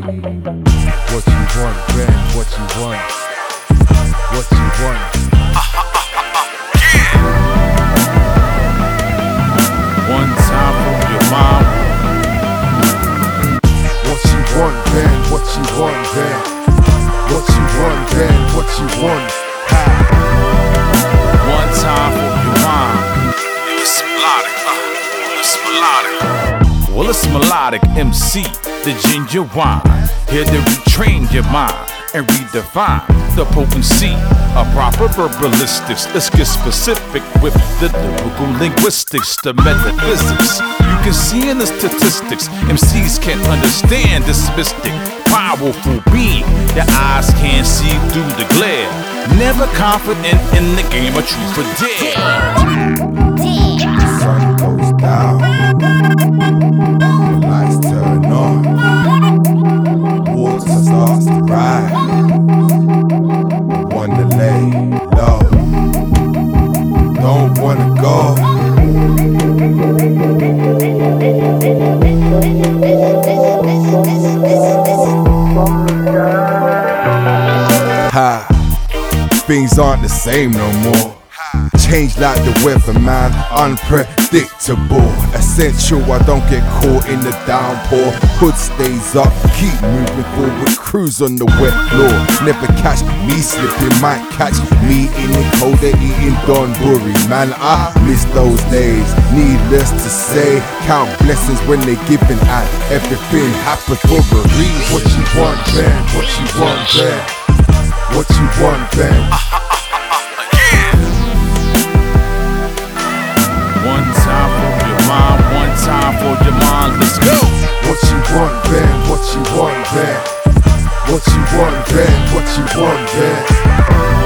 What you want, Ben? What you want? What you want? One time for your mom. What you want, Ben? What you want, Ben? What you want, Ben? What you want? Ha. One time for your mom. It's Melodiq. Uh, it's Melodiq. Well, it's Melodiq MC, the ginger wine. Here to retrain your mind and redefine the potency of proper verbalistics. Let's get specific with the lyrical linguistics, the metaphysics. You can see in the statistics, MCs can't understand this mystic, powerful being. Your eyes can't see through the glare. Never confident in the game of truth or dare. Ha. Things aren't the same no more. Change like the weather, man, unpredictable. Essential, I don't get caught in the downpour. Hood stays up, keep moving forward, cruise on the wet floor. Never catch me slipping, might catch me in the cold, they eating Don Bury. Man, I miss those days. Needless to say, count blessings when they giving out. Everything happens for a reason. What you want, man? What you want, man? What you want, Ben? Time for your go. What you want, Ben? What you want, Ben? What you want, Ben? What you want, Ben?